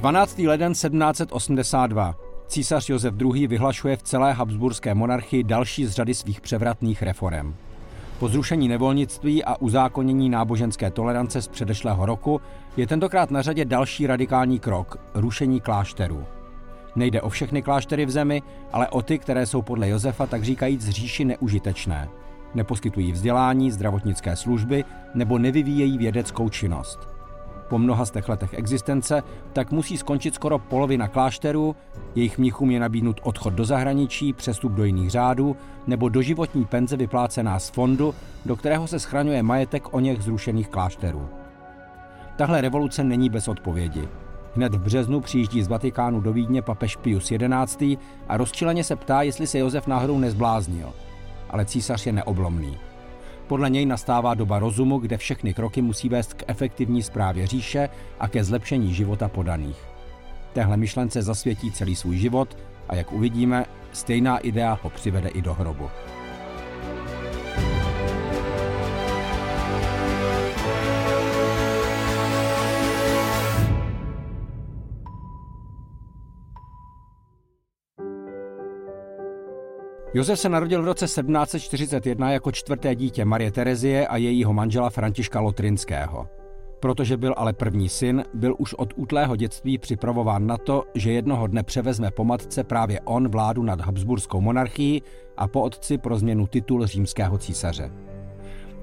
Dvanáctý leden 1782. Císař Josef II. vyhlašuje v celé habsburské monarchii další z řady svých převratných reform. Po zrušení nevolnictví a uzákonění náboženské tolerance z předešlého roku je tentokrát na řadě další radikální krok – rušení klášterů. Nejde o všechny kláštery v zemi, ale o ty, které jsou podle Josefa tak říkajíc říši neužitečné. Neposkytují vzdělání, zdravotnické služby nebo nevyvíjejí vědeckou činnost. Po mnoha z letech existence tak musí skončit skoro polovina klášterů, jejich mnichům je nabídnut odchod do zahraničí, přestup do jiných řádů nebo doživotní penze vyplácená z fondu, do kterého se schraňuje majetek o něch zrušených klášterů. Tahle revoluce není bez odpovědi. Hned v březnu přijíždí z Vatikánu do Vídně papež Pius XI. a rozčileně se ptá, jestli se Josef náhodou nezbláznil. Ale císař je neoblomný. Podle něj nastává doba rozumu, kde všechny kroky musí vést k efektivní správě říše a ke zlepšení života podaných. Téhle myšlence zasvětí celý svůj život a jak uvidíme, stejná idea ho přivede i do hrobu. Josef se narodil v roce 1741 jako čtvrté dítě Marie Terezie a jejího manžela Františka Lotrinského. Protože byl ale první syn, byl už od útlého dětství připravován na to, že jednoho dne převezme po matce právě on vládu nad Habsburskou monarchií a po otci pro změnu titul římského císaře.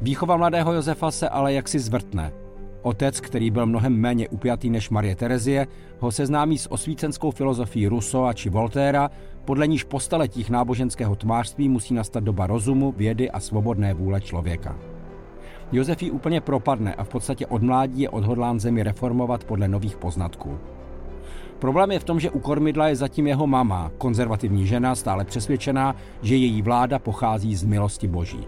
Výchova mladého Josefa se ale jaksi zvrtne. Otec, který byl mnohem méně upjatý než Marie Terezie, ho seznámí s osvícenskou filozofií Rousseau či Voltaira, podle níž po staletích náboženského tmářství musí nastat doba rozumu, vědy a svobodné vůle člověka. Josef ji úplně propadne a v podstatě od mládí je odhodlán zemi reformovat podle nových poznatků. Problém je v tom, že u kormidla je zatím jeho mama, konzervativní žena, stále přesvědčená, že její vláda pochází z milosti boží.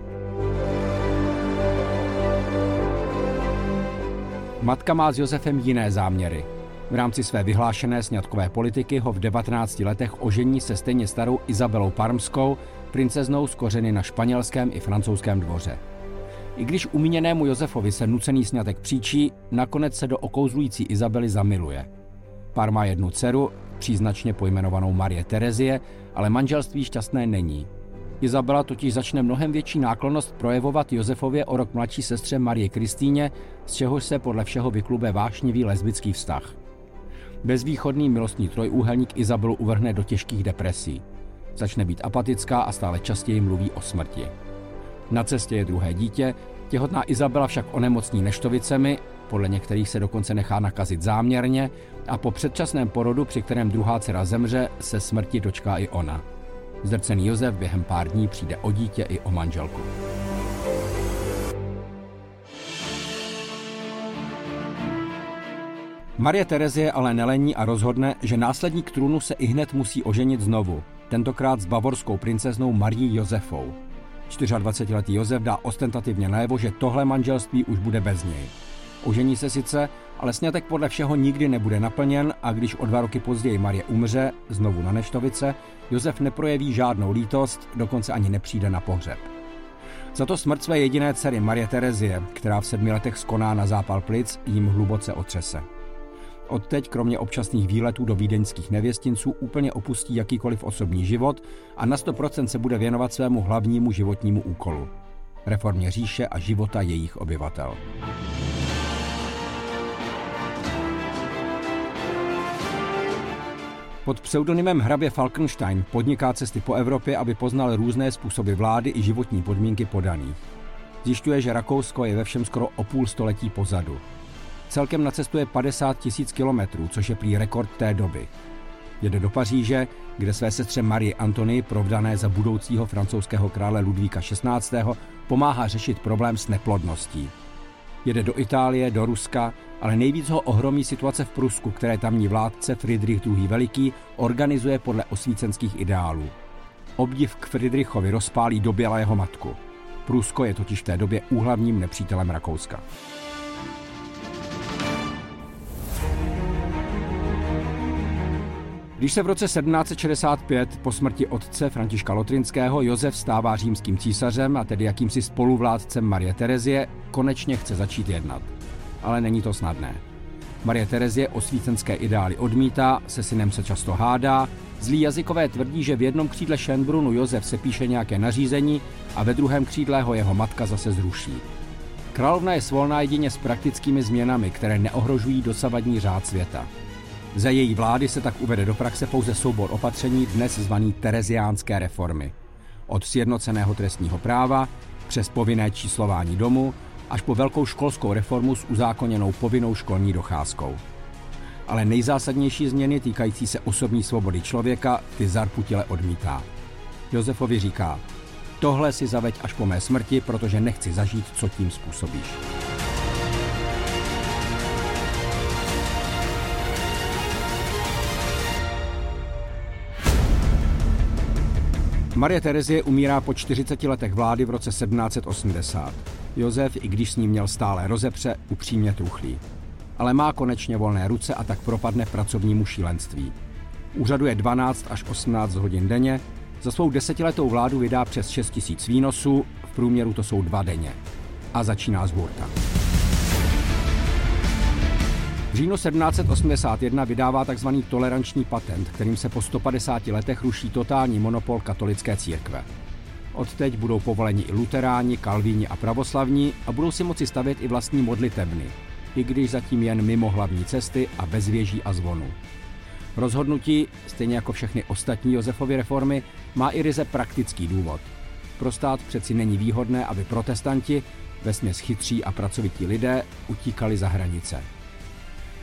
Matka má s Josefem jiné záměry. V rámci své vyhlášené sňatkové politiky ho v 19 letech ožení se stejně starou Izabelou Parmskou, princeznou z kořeny na španělském i francouzském dvoře. I když umíněnému Josefovi se nucený sňatek příčí, nakonec se do okouzlující Izabely zamiluje. Pár má jednu dceru, příznačně pojmenovanou Marie Terezie, ale manželství šťastné není. Izabela totiž začne mnohem větší náklonost projevovat Josefově o rok mladší sestře Marie Kristýně, z čehož se podle všeho vyklube vášnivý lesbický vztah. Bezvýchodný milostný trojúhelník Izabelu uvrhne do těžkých depresí. Začne být apatická a stále častěji mluví o smrti. Na cestě je druhé dítě, těhotná Izabela však onemocní neštovicemi podle některých se dokonce nechá nakazit záměrně a po předčasném porodu, při kterém druhá dcera zemře, se smrti dočká i ona. Zdrcený Josef během pár dní přijde o dítě i o manželku. Marie Terezie ale nelení a rozhodne, že následník trůnu se i hned musí oženit znovu, tentokrát s bavorskou princeznou Marí Josefou. 24-letý Josef dá ostentativně najevo, že tohle manželství už bude bez něj. Ožení se sice, ale snětek podle všeho nikdy nebude naplněn a když o dva roky později Marie umře, znovu na Neštovice, Josef neprojeví žádnou lítost, dokonce ani nepřijde na pohřeb. Za to smrt své jediné dcery Marie Terezie, která v sedmi letech skoná na zápal plic, jim hluboce otřese. Odteď, kromě občasných výletů do vídeňských nevěstinců, úplně opustí jakýkoliv osobní život a na 100% se bude věnovat svému hlavnímu životnímu úkolu reformě říše a života jejich obyvatel. Pod pseudonymem hrabě Falkenstein podniká cesty po Evropě, aby poznal různé způsoby vlády i životní podmínky podaných. Zjišťuje, že Rakousko je ve všem skoro o půl století pozadu. Celkem nacestuje 50 tisíc kilometrů, což je prý rekord té doby. Jede do Paříže, kde své sestře Marie Antony, provdané za budoucího francouzského krále Ludvíka XVI., pomáhá řešit problém s neplodností. Jede do Itálie, do Ruska, ale nejvíc ho ohromí situace v Prusku, které tamní vládce Friedrich II. Veliký organizuje podle osvícenských ideálů. Obdiv k Friedrichovi rozpálí doběla jeho matku. Prusko je totiž v té době úhlavním nepřítelem Rakouska. Když se v roce 1765 po smrti otce Františka Lotrinského Josef stává římským císařem a tedy jakýmsi spoluvládcem Marie Terezie, konečně chce začít jednat. Ale není to snadné. Marie Terezie osvícenské ideály odmítá, se synem se často hádá, zlí jazykové tvrdí, že v jednom křídle Schönbrunu Josef se píše nějaké nařízení a ve druhém křídle ho jeho matka zase zruší. Královna je svolná jedině s praktickými změnami, které neohrožují dosavadní řád světa. Za její vlády se tak uvede do praxe pouze soubor opatření dnes zvaný tereziánské reformy. Od sjednoceného trestního práva přes povinné číslování domu až po velkou školskou reformu s uzákoněnou povinnou školní docházkou. Ale nejzásadnější změny týkající se osobní svobody člověka ty zarputile odmítá. Josefovi říká, tohle si zaveď až po mé smrti, protože nechci zažít, co tím způsobíš. Marie Terezie umírá po 40 letech vlády v roce 1780. Josef, i když s ním měl stále rozepře, upřímně truchlí. Ale má konečně volné ruce a tak propadne pracovnímu šílenství. Úřaduje 12 až 18 hodin denně, za svou desetiletou vládu vydá přes 6 tisíc výnosů, v průměru to jsou dva denně. A začíná z hůrta. V říjnu 1781 vydává tzv. toleranční patent, kterým se po 150 letech ruší totální monopol katolické církve. Odteď budou povoleni i luteráni, kalvíni a pravoslavní a budou si moci stavět i vlastní modlitebny, i když zatím jen mimo hlavní cesty a bez věží a zvonu. Rozhodnutí, stejně jako všechny ostatní Josefovy reformy, má i ryze praktický důvod. Pro stát přeci není výhodné, aby protestanti, vesměs chytří a pracovití lidé, utíkali za hranice.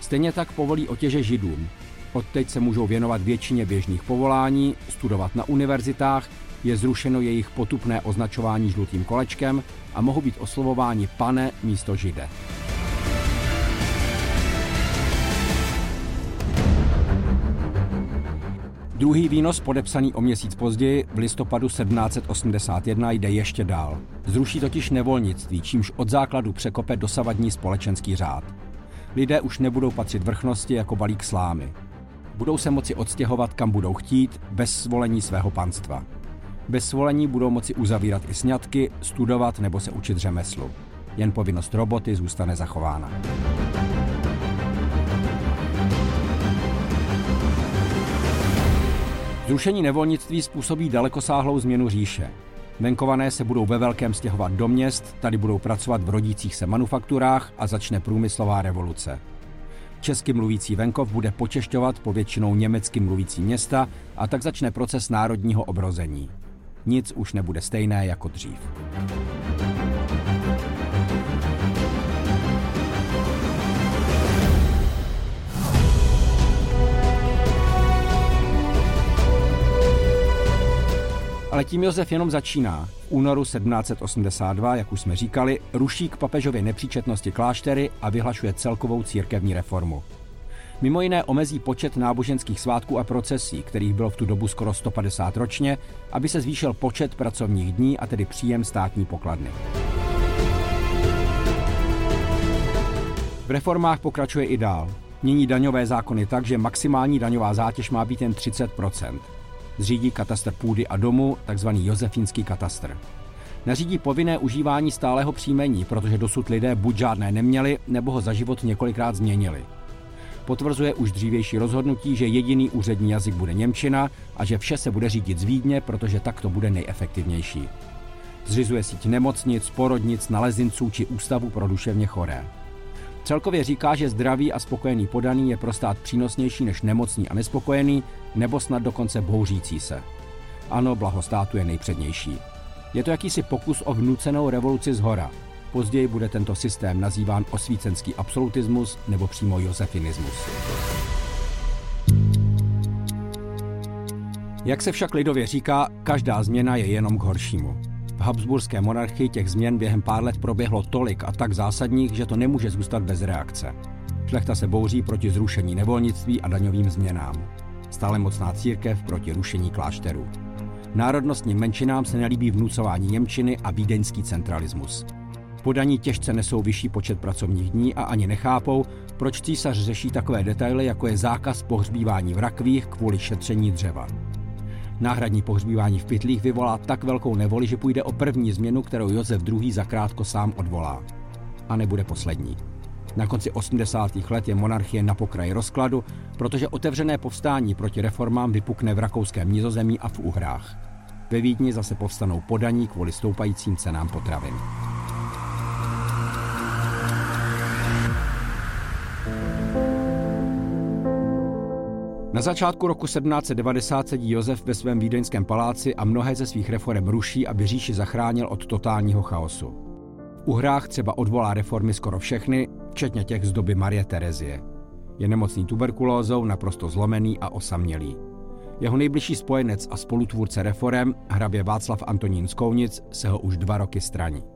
Stejně tak povolí otěže židům. Odteď se můžou věnovat většině běžných povolání, studovat na univerzitách, je zrušeno jejich potupné označování žlutým kolečkem a mohou být oslovováni pane místo žide. Druhý výnos, podepsaný o měsíc později, v listopadu 1781, jde ještě dál. Zruší totiž nevolnictví, čímž od základu překope dosavadní společenský řád. Lidé už nebudou patřit vrchnosti jako balík slámy. Budou se moci odstěhovat, kam budou chtít, bez svolení svého panstva. Bez svolení budou moci uzavírat i sňatky, studovat nebo se učit řemeslu. Jen povinnost roboty zůstane zachována. Zrušení nevolnictví způsobí dalekosáhlou změnu říše. Venkované se budou ve velkém stěhovat do měst, tady budou pracovat v rodících se manufakturách a začne průmyslová revoluce. Česky mluvící venkov bude počešťovat po většinou německy mluvící města a tak začne proces národního obrození. Nic už nebude stejné jako dřív. Ale tím Josef jenom začíná. V únoru 1782, jak už jsme říkali, ruší k papežově nepříčetnosti kláštery a vyhlašuje celkovou církevní reformu. Mimo jiné omezí počet náboženských svátků a procesí, kterých bylo v tu dobu skoro 150 ročně, aby se zvýšil počet pracovních dní a tedy příjem státní pokladny. V reformách pokračuje i dál. Mění daňové zákony tak, že maximální daňová zátěž má být jen 30 Zřídí katastr půdy a domu, takzvaný josefínský katastr. Nařídí povinné užívání stálého příjmení, protože dosud lidé buď žádné neměli, nebo ho za život několikrát změnili. Potvrzuje už dřívější rozhodnutí, že jediný úřední jazyk bude Němčina a že vše se bude řídit z Vídně, protože tak to bude nejefektivnější. Zřizuje síť nemocnic, porodnic, nalezinců či ústavu pro duševně choré. Celkově říká, že zdravý a spokojený podaný je pro stát přínosnější než nemocný a nespokojený, nebo snad dokonce bouřící se. Ano, blaho státu je nejpřednější. Je to jakýsi pokus o vnucenou revoluci z hora. Později bude tento systém nazýván osvícenský absolutismus nebo přímo josefinismus. Jak se však lidově říká, každá změna je jenom k horšímu. V Habsburské monarchii těch změn během pár let proběhlo tolik a tak zásadních, že to nemůže zůstat bez reakce. Šlechta se bouří proti zrušení nevolnictví a daňovým změnám. Stále mocná církev proti rušení klášterů. Národnostním menšinám se nelíbí vnucování Němčiny a vídeňský centralismus. Podaní těžce nesou vyšší počet pracovních dní a ani nechápou, proč císař řeší takové detaily, jako je zákaz pohřbívání v rakvích kvůli šetření dřeva. Náhradní pohřbívání v pytlích vyvolá tak velkou nevoli, že půjde o první změnu, kterou Josef II. zakrátko sám odvolá. A nebude poslední. Na konci 80. let je monarchie na pokraji rozkladu, protože otevřené povstání proti reformám vypukne v rakouském nizozemí a v Uhrách. Ve Vídni zase povstanou podaní kvůli stoupajícím cenám potravin. Na začátku roku 1790 sedí Josef ve svém vídeňském paláci a mnohé ze svých reform ruší, aby říši zachránil od totálního chaosu. U hrách třeba odvolá reformy skoro všechny, včetně těch z doby Marie Terezie. Je nemocný tuberkulózou, naprosto zlomený a osamělý. Jeho nejbližší spojenec a spolutvůrce reform, hrabě Václav Antonín Skounic, se ho už dva roky straní.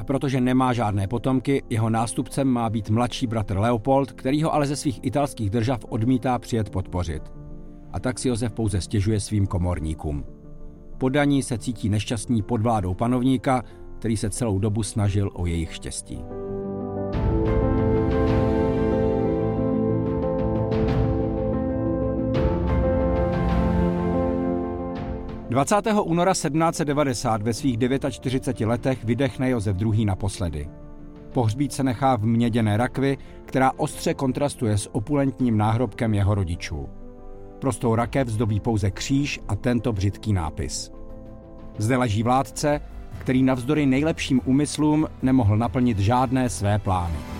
A protože nemá žádné potomky, jeho nástupcem má být mladší bratr Leopold, který ho ale ze svých italských držav odmítá přijet podpořit. A tak si Josef pouze stěžuje svým komorníkům. Podaní se cítí nešťastní pod vládou panovníka, který se celou dobu snažil o jejich štěstí. 20. února 1790 ve svých 49 letech vydechne Josef II. naposledy. Pohřbít se nechá v měděné rakvi, která ostře kontrastuje s opulentním náhrobkem jeho rodičů. Prostou rakev zdobí pouze kříž a tento břitký nápis. Zde leží vládce, který navzdory nejlepším úmyslům nemohl naplnit žádné své plány.